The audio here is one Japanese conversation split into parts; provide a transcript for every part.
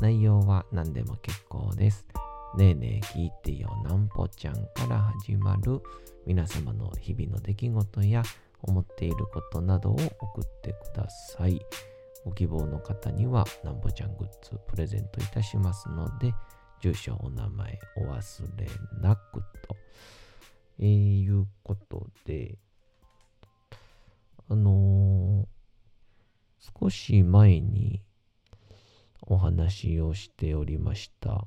内容は何でも結構です。ねえねえ聞いてよなんぽちゃんから始まる皆様の日々の出来事や思っていることなどを送ってください。ご希望の方にはなんぽちゃんグッズプレゼントいたしますので、住所、お名前お忘れなくと、えー、いうことで、あのー少し前にお話をしておりました、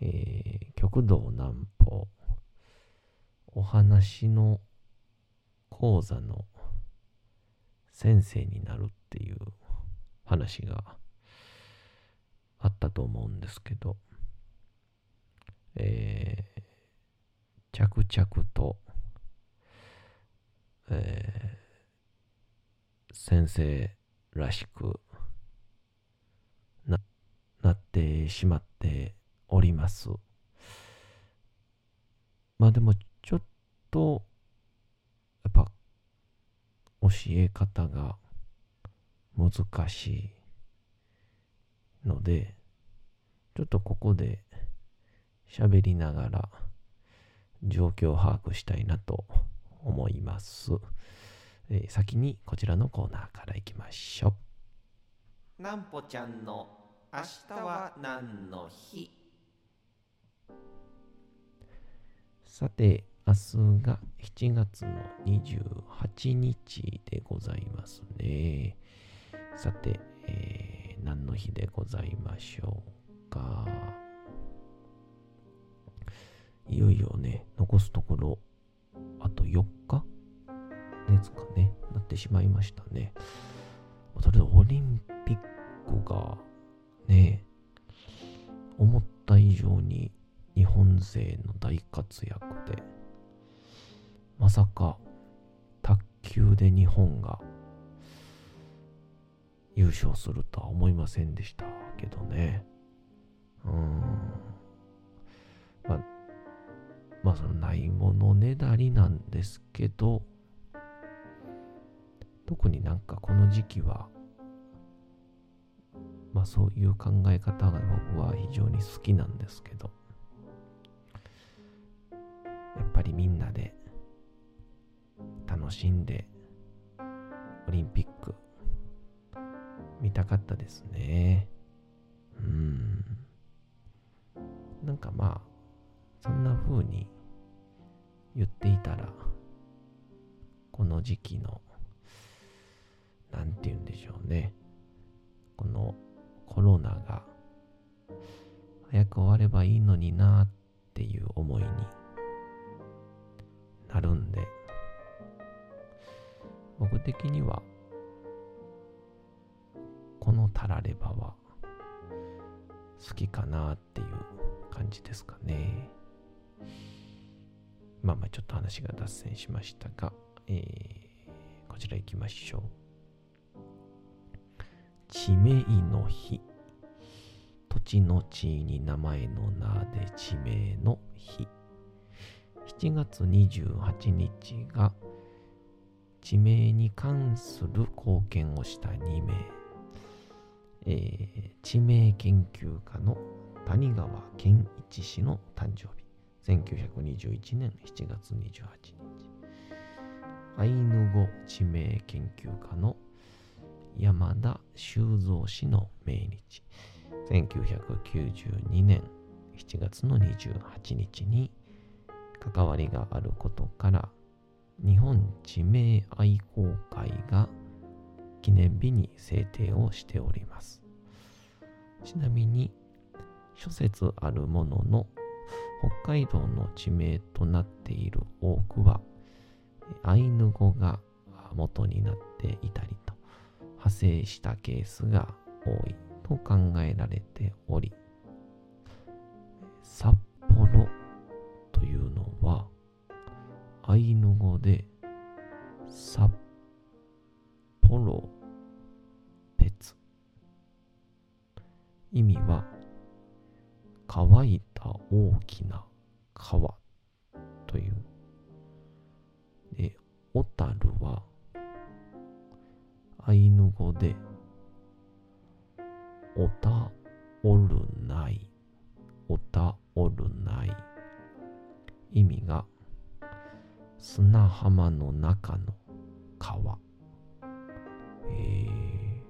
えー、極道南歩お話の講座の先生になるっていう話があったと思うんですけど、えー着々と、えー先生らしくなってしまっております。まあでもちょっとやっぱ教え方が難しいのでちょっとここで喋りながら状況を把握したいなと思います。先にこちらのコーナーからいきましょう。なんぽちゃんの明日は何の日？さて、明日が7月の28日でございますね。さて、えー何の日でございましょうか？いよいよね、残すところ、あと4日？ですかね、なってしまいましたね。とりあえずオリンピックがね、思った以上に日本勢の大活躍で、まさか卓球で日本が優勝するとは思いませんでしたけどね。うん。まあ、まあそのないものねだりなんですけど、特になんかこの時期は、まあそういう考え方が僕は非常に好きなんですけど、やっぱりみんなで楽しんでオリンピック見たかったですね。うん。なんかまあ、そんな風に言っていたら、この時期の、なんて言うんでしょうね。このコロナが早く終わればいいのになっていう思いになるんで、僕的には、このタラレバは好きかなっていう感じですかね。まあまあちょっと話が脱線しましたが、えーこちら行きましょう。地名の日。土地の地に名前の名で地名の日。7月28日が地名に関する貢献をした2名、えー地名研究家の谷川健一氏の誕生日1921年7月28日アイヌ語地名研究家の山田修造氏の命日。1992年7月の28日に関わりがあることから日本地名愛好会が記念日に制定をしております。ちなみに諸説あるものの北海道の地名となっている多くはアイヌ語が元になっていたりと派生したケースが多いと考えられており札幌というのはアイヌ語で札幌別。意味は乾いた大きな川という。で小樽はアイヌ語でおたおるない。おたおるない。意味が砂浜の中の川。えー、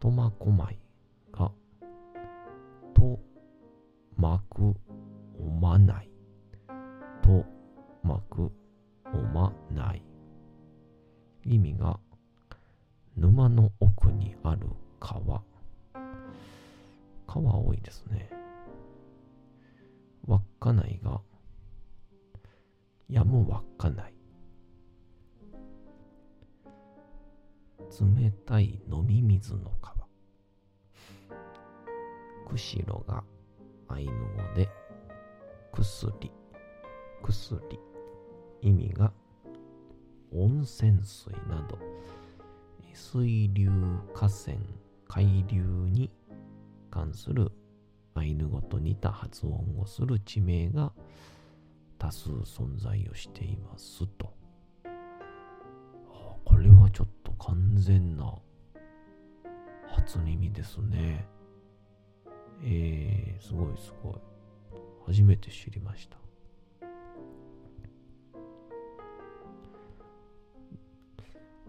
苫小牧がとまくおまない。とまくおまない。意味が沼の奥にある川。川多いですね。稚内がやむ稚内。冷たい飲み水の川。釧路がアイヌ語で薬。薬。意味が温泉水など。水流河川海流に関するアイヌ語と似た発音をする地名が多数存在をしていますと。これはちょっと完全な初耳ですね。えー、すごいすごい。初めて知りました。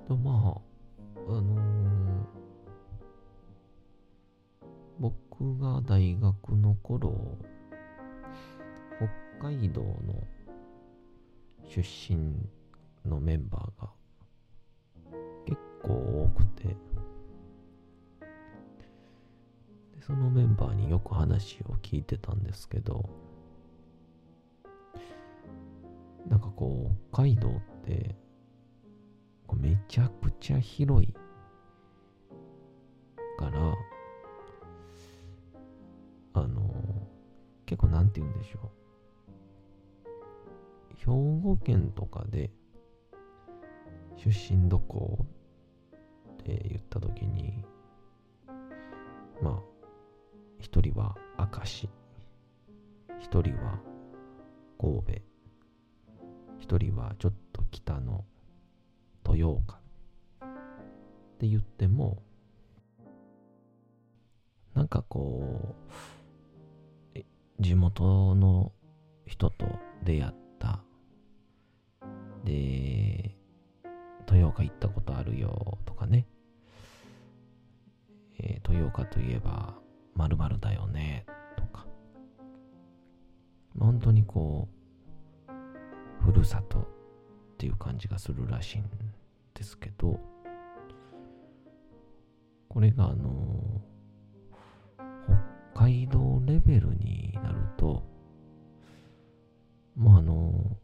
とまあ、あのー、僕が大学の頃、北海道の出身のメンバーが結構多くて、そのメンバーによく話を聞いてたんですけど、なんかこう、北海道って、めちゃくちゃ広いから、あの、結構なんて言うんでしょう。兵庫県とかで、出身どこって言った時に、まあ、一人は明石、一人は神戸、一人はちょっと北の豊岡って言っても、なんかこう、地元の人と出会った。で、豊岡行ったことあるよとかね。えー、豊岡といえば、まるだよねとか。本当にこう、ふるさとっていう感じがするらしいんですけど、これがあの、北海道レベルになると、まああの、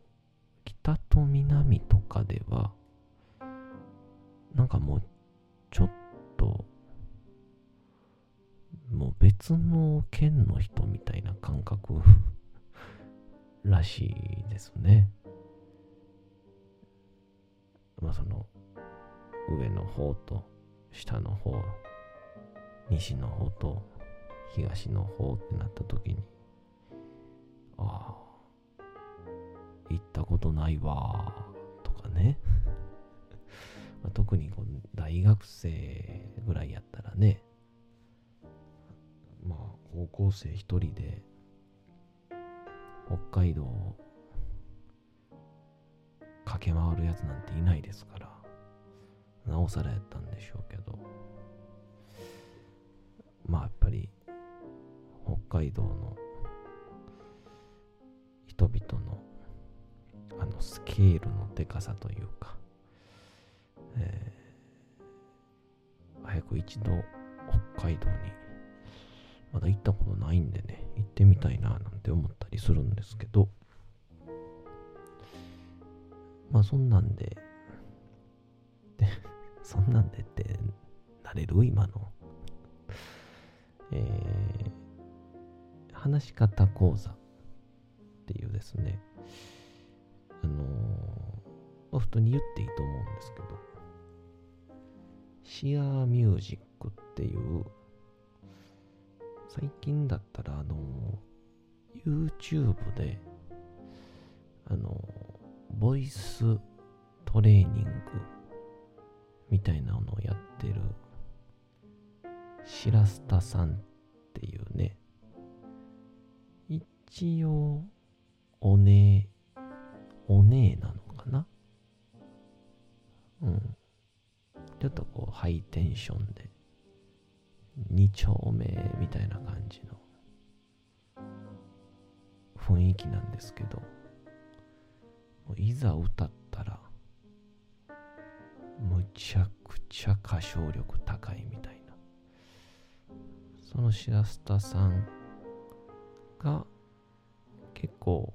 北と南とかでは、なんかもう、ちょっと、もう別の県の人みたいな感覚 らしいですね。まあその、上の方と下の方、西の方と東の方ってなった時に、ああ、行ったことないわとかね。まあ、特にこう大学生ぐらいやったらね、まあ高校生一人で北海道を駆け回るやつなんていないですから、なおさらやったんでしょうけど、まあやっぱり北海道の人々のあのスケールのでかさというか、えー、早く一度北海道にまだ行ったことないんでね行ってみたいななんて思ったりするんですけど。まあそんなんで。で そんなんでってなれる？今の。えー、話し方講座っていうですね。あのー、普通に言っていいと思うんですけど。シアーミュージックっていう最近だったらあの YouTube であのボイストレーニングみたいなのをやってる白スタさんっていうね。一応おねお姉なのかな？うん。ちょっとこうハイテンションで二丁目みたいな感じの雰囲気なんですけど。いざ歌ったらむちゃくちゃ歌唱力高いみたいな。そのシラスタさんが結構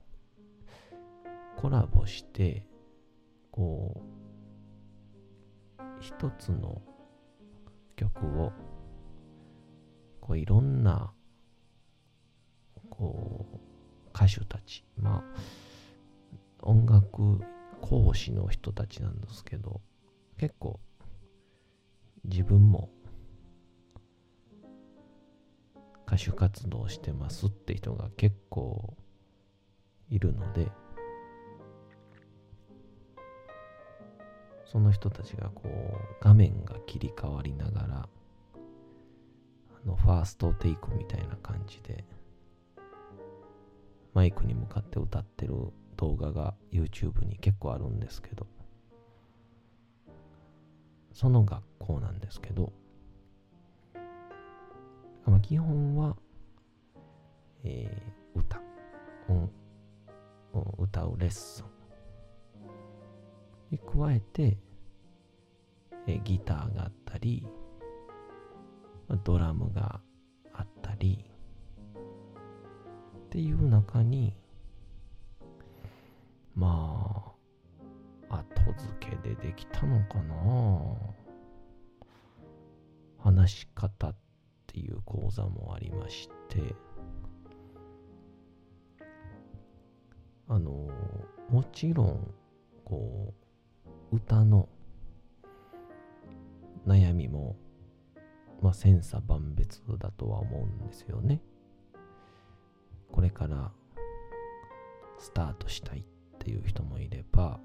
コラボしてこう一つの曲をこういろんなこう歌手たちまあ音楽講師の人たちなんですけど結構自分も歌手活動してますって人が結構いるのでその人たちがこう画面が切り替わりながらあのファーストテイクみたいな感じでマイクに向かって歌ってる動画が YouTube に結構あるんですけどその学校なんですけど、まあ、基本は、えー、歌、うん、歌うレッスン。に加えて、えー、ギターがあったりドラムがあったりっていう中にまあ後付けでできたのかな？話し方っていう講座もありまして。あのもちろんこう歌の悩みもまあ千差万別だとは思うんですよね。これからスタートしたいっていう人もいれば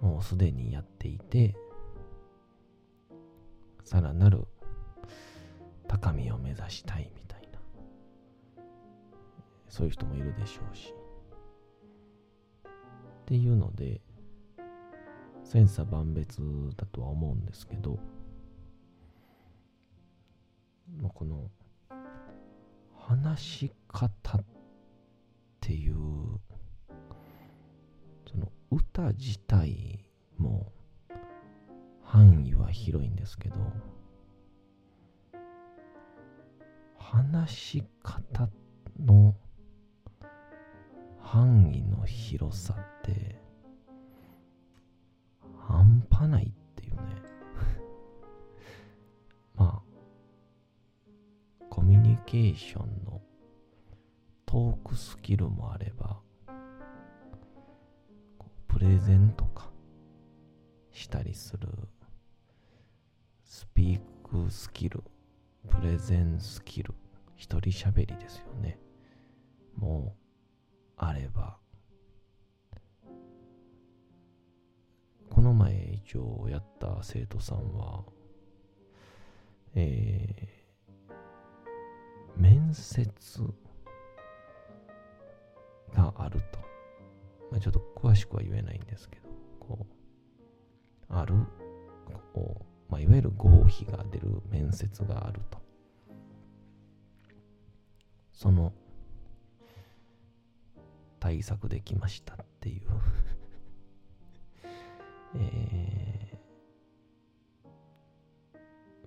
もうすでにやっていてさらなる高みを目指したいみたいなそういう人もいるでしょうし。っていうので千差万別だとは思うんですけど、まあ、この話し方っていう歌自体も範囲は広いんですけど話し方の範囲の広さって半端ないっていうね。まあコミュニケーションのトークスキルもあればレゼンとかしたりする。スピークスキルプレゼンスキル一人喋りですよね。もうあれば。この前一応やった生徒さんはえー、面接があると、まあ、ちょっと詳しくは言えないんですけどこうあるこう、まあ、いわゆる合否が出る面接があると。その対策できましたっていう。えー、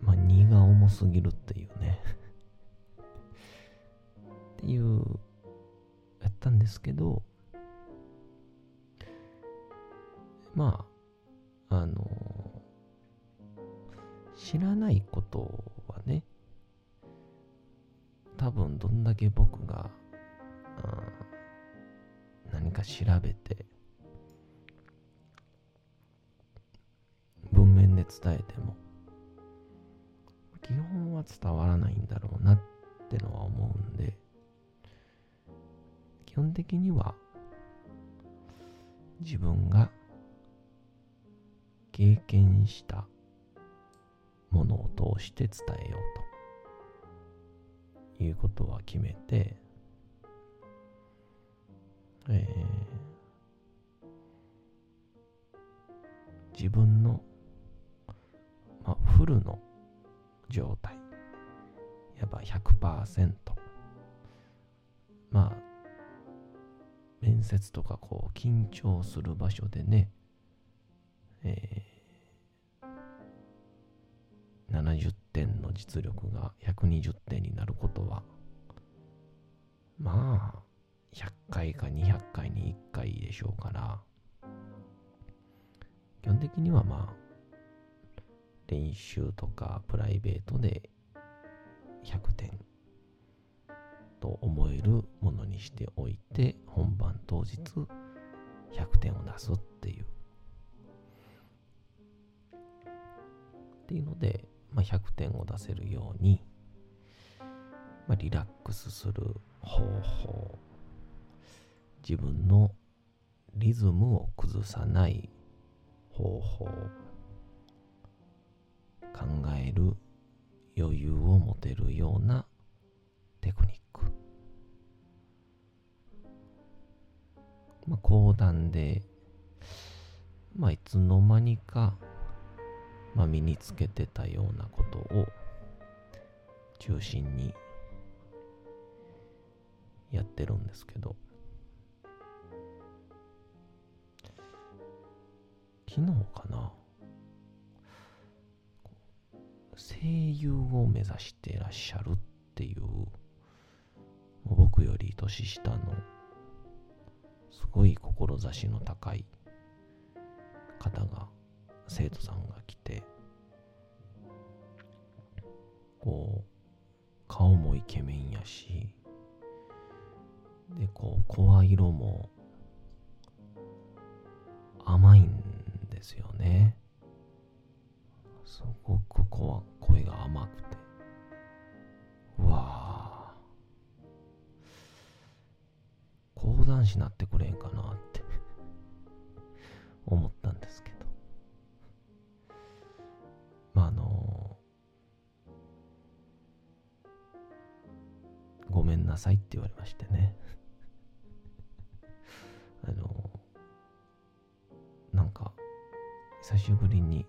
まあ荷が重すぎるっていうね。っていうやったんですけどまああの知らないことはね多分どんだけ僕が、うん、何か調べて文面で伝えても基本は伝わらないんだろうなってのは思うんで基本的には自分が経験したものを通して伝えようということは決めて、えー、自分の、まあ、フルの状態、やっぱ100%、まあ、面接とかこう緊張する場所でね、えー、70点の実力が120点になることは、まあ、100回か200回に1回でしょうから、基本的にはまあ、練習とかプライベートで100点と思えるものにしておいて、本番当日100点を出すっていう。っていうので、まあ、100点を出せるように、まあ、リラックスする方法自分のリズムを崩さない方法考える余裕を持てるようなテクニック、まあ、講談で、まあ、いつの間にかまあ、身につけてたようなことを中心にやってるんですけど。昨日かな声優を目指してらっしゃるっていう僕より年下のすごい志の高い方が生徒さんが来てこう顔もイケメンやしでこう声色も甘いんですよね。すごく声が甘くて。うわ講談師なってくれんかなって。思ったんですけど。なさいって言われましてね。あのなんか久しぶりに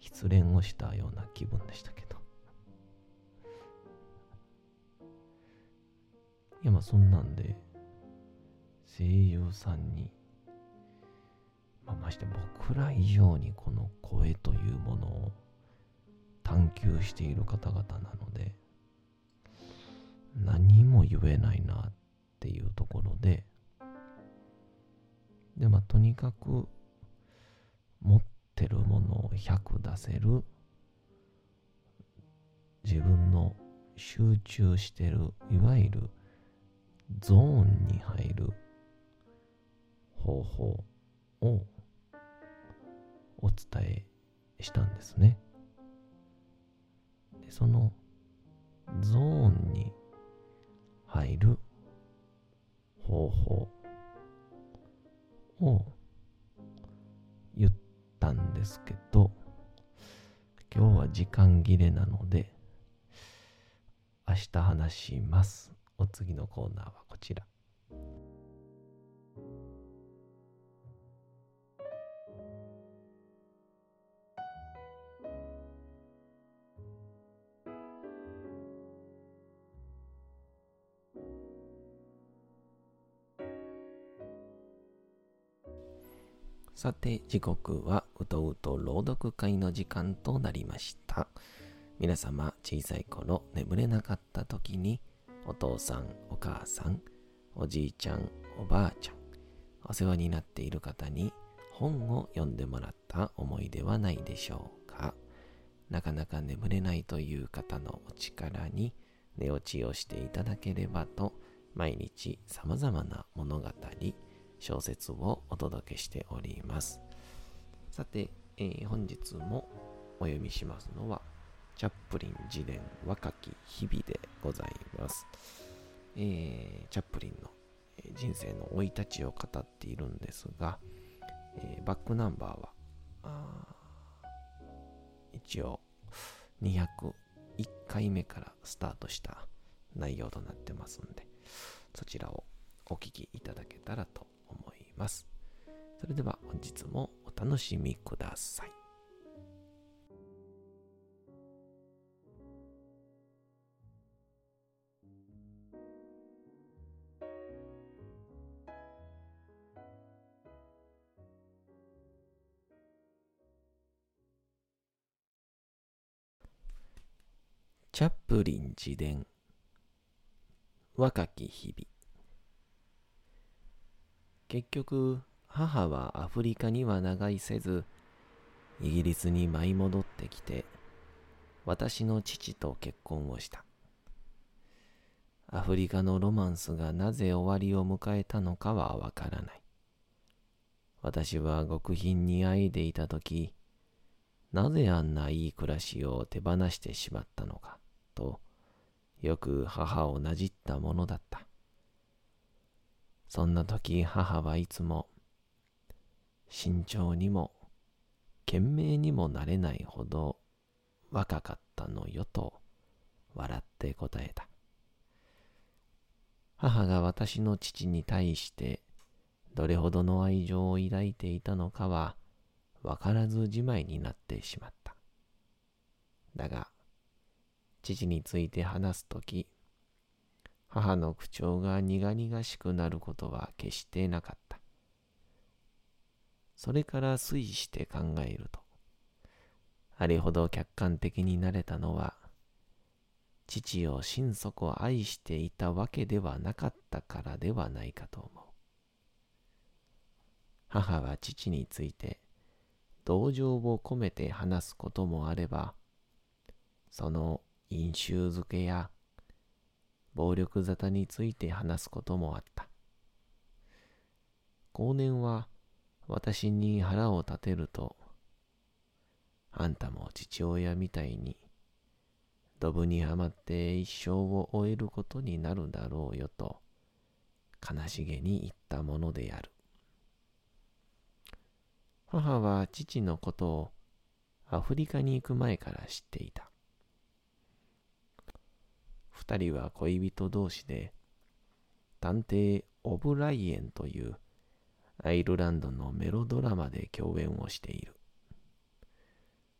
失恋をしたような気分でしたけど。いやまあそんなんで声優さんにまあ、まして僕ら以上にこの声というものを探求している方々なので何も言えないなっていうところで。でまあとにかく持ってるものを100出せる。自分の集中してる。いわゆるゾーンに入る。方法をお伝えしたんですね。でそのゾーンに入る方法を言ったんですけど今日は時間切れなので明日話します。お次のコーナーはこちら。さて、時刻はうとうと朗読会の時間となりました。皆様、小さい頃眠れなかった時に、お父さん、お母さん、おじいちゃん、おばあちゃん、お世話になっている方に本を読んでもらった思い出はないでしょうか。なかなか眠れないという方のお力に寝落ちをしていただければと、毎日様々な物語、小説をお届けしております。さて、えー本日もお読みしますのは、チャップリン自伝若き日々でございます。えーチャップリンのえ人生の生い立ちを語っているんですが、えーバックナンバーは、あー一応201回目からスタートした内容となってますんで、そちらをお聞きいただけたらといます。それでは本日もお楽しみください。チャップリン自伝若き日々結局母はアフリカには長居せずイギリスに舞い戻ってきて私の父と結婚をしたアフリカのロマンスがなぜ終わりを迎えたのかはわからない私は極貧にあいでいた時なぜあんないい暮らしを手放してしまったのかとよく母をなじったものだった。そんな時母はいつも慎重にも賢明にもなれないほど若かったのよと笑って答えた。母が私の父に対してどれほどの愛情を抱いていたのかはわからずじまいになってしまった。だが、父について話すとき、母の口調が苦々しくなることは決してなかった。それから推移して考えると、あれほど客観的になれたのは、父を心底愛していたわけではなかったからではないかと思う。母は父について、同情を込めて話すこともあれば、その飲酒漬けや暴力沙汰について話すこともあった。後年は私に腹を立てると、あんたも父親みたいに、ドブにはまって一生を終えることになるだろうよと、悲しげに言ったものである。母は父のことをアフリカに行く前から知っていた。二人は恋人同士で、探偵オブライエンというアイルランドのメロドラマで共演をしている。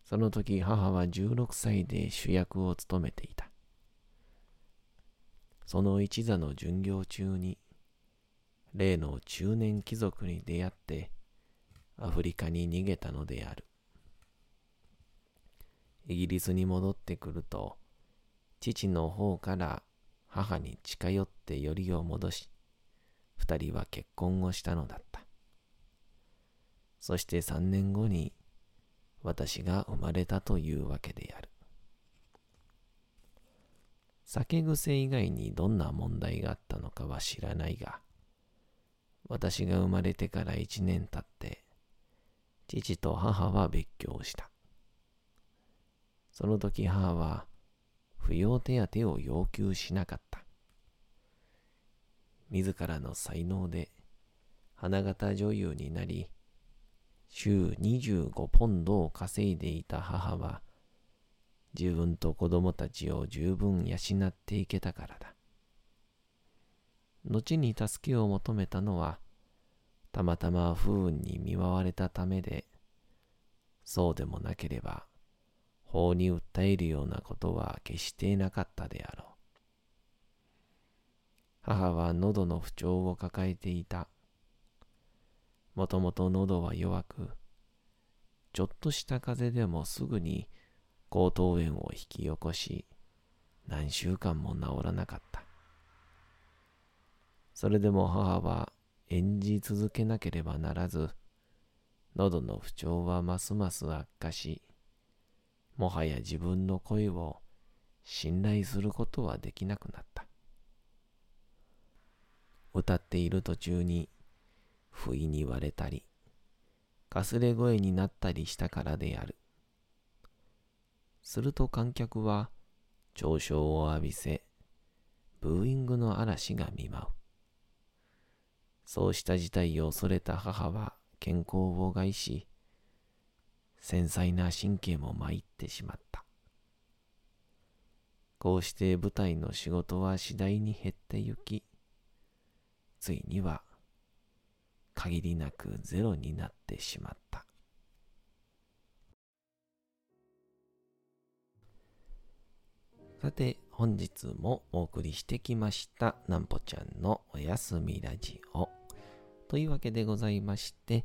その時母は16歳で主役を務めていた。その一座の巡業中に、例の中年貴族に出会って、アフリカに逃げたのである。イギリスに戻ってくると、父の方から母に近寄ってよりを戻し、二人は結婚をしたのだった。そして三年後に私が生まれたというわけである。酒癖以外にどんな問題があったのかは知らないが、私が生まれてから一年経って、父と母は別居をした。その時母は、扶養手当を要求しなかった。自らの才能で花形女優になり、週25ポンドを稼いでいた母は、自分と子供たちを十分養っていけたからだ。後に助けを求めたのは、たまたま不運に見舞われたためで、そうでもなければ、法に訴えるようなことは決してなかったであろう。母は喉の不調を抱えていた。もともと喉は弱く、ちょっとした風邪でもすぐに喉頭炎を引き起こし、何週間も治らなかった。それでも母は演じ続けなければならず、喉の不調はますます悪化し、もはや自分の声を信頼することはできなくなった。歌っている途中に不意に割れたり、かすれ声になったりしたからである。すると観客は嘲笑を浴びせ、ブーイングの嵐が見舞う。そうした事態を恐れた母は健康を害し、繊細な神経も参ってしまった。こうして舞台の仕事は次第に減ってゆき、ついには限りなくゼロになってしまった。さて、本日もお送りしてきました、なんぽちゃんのおやすみラジオ。というわけでございまして、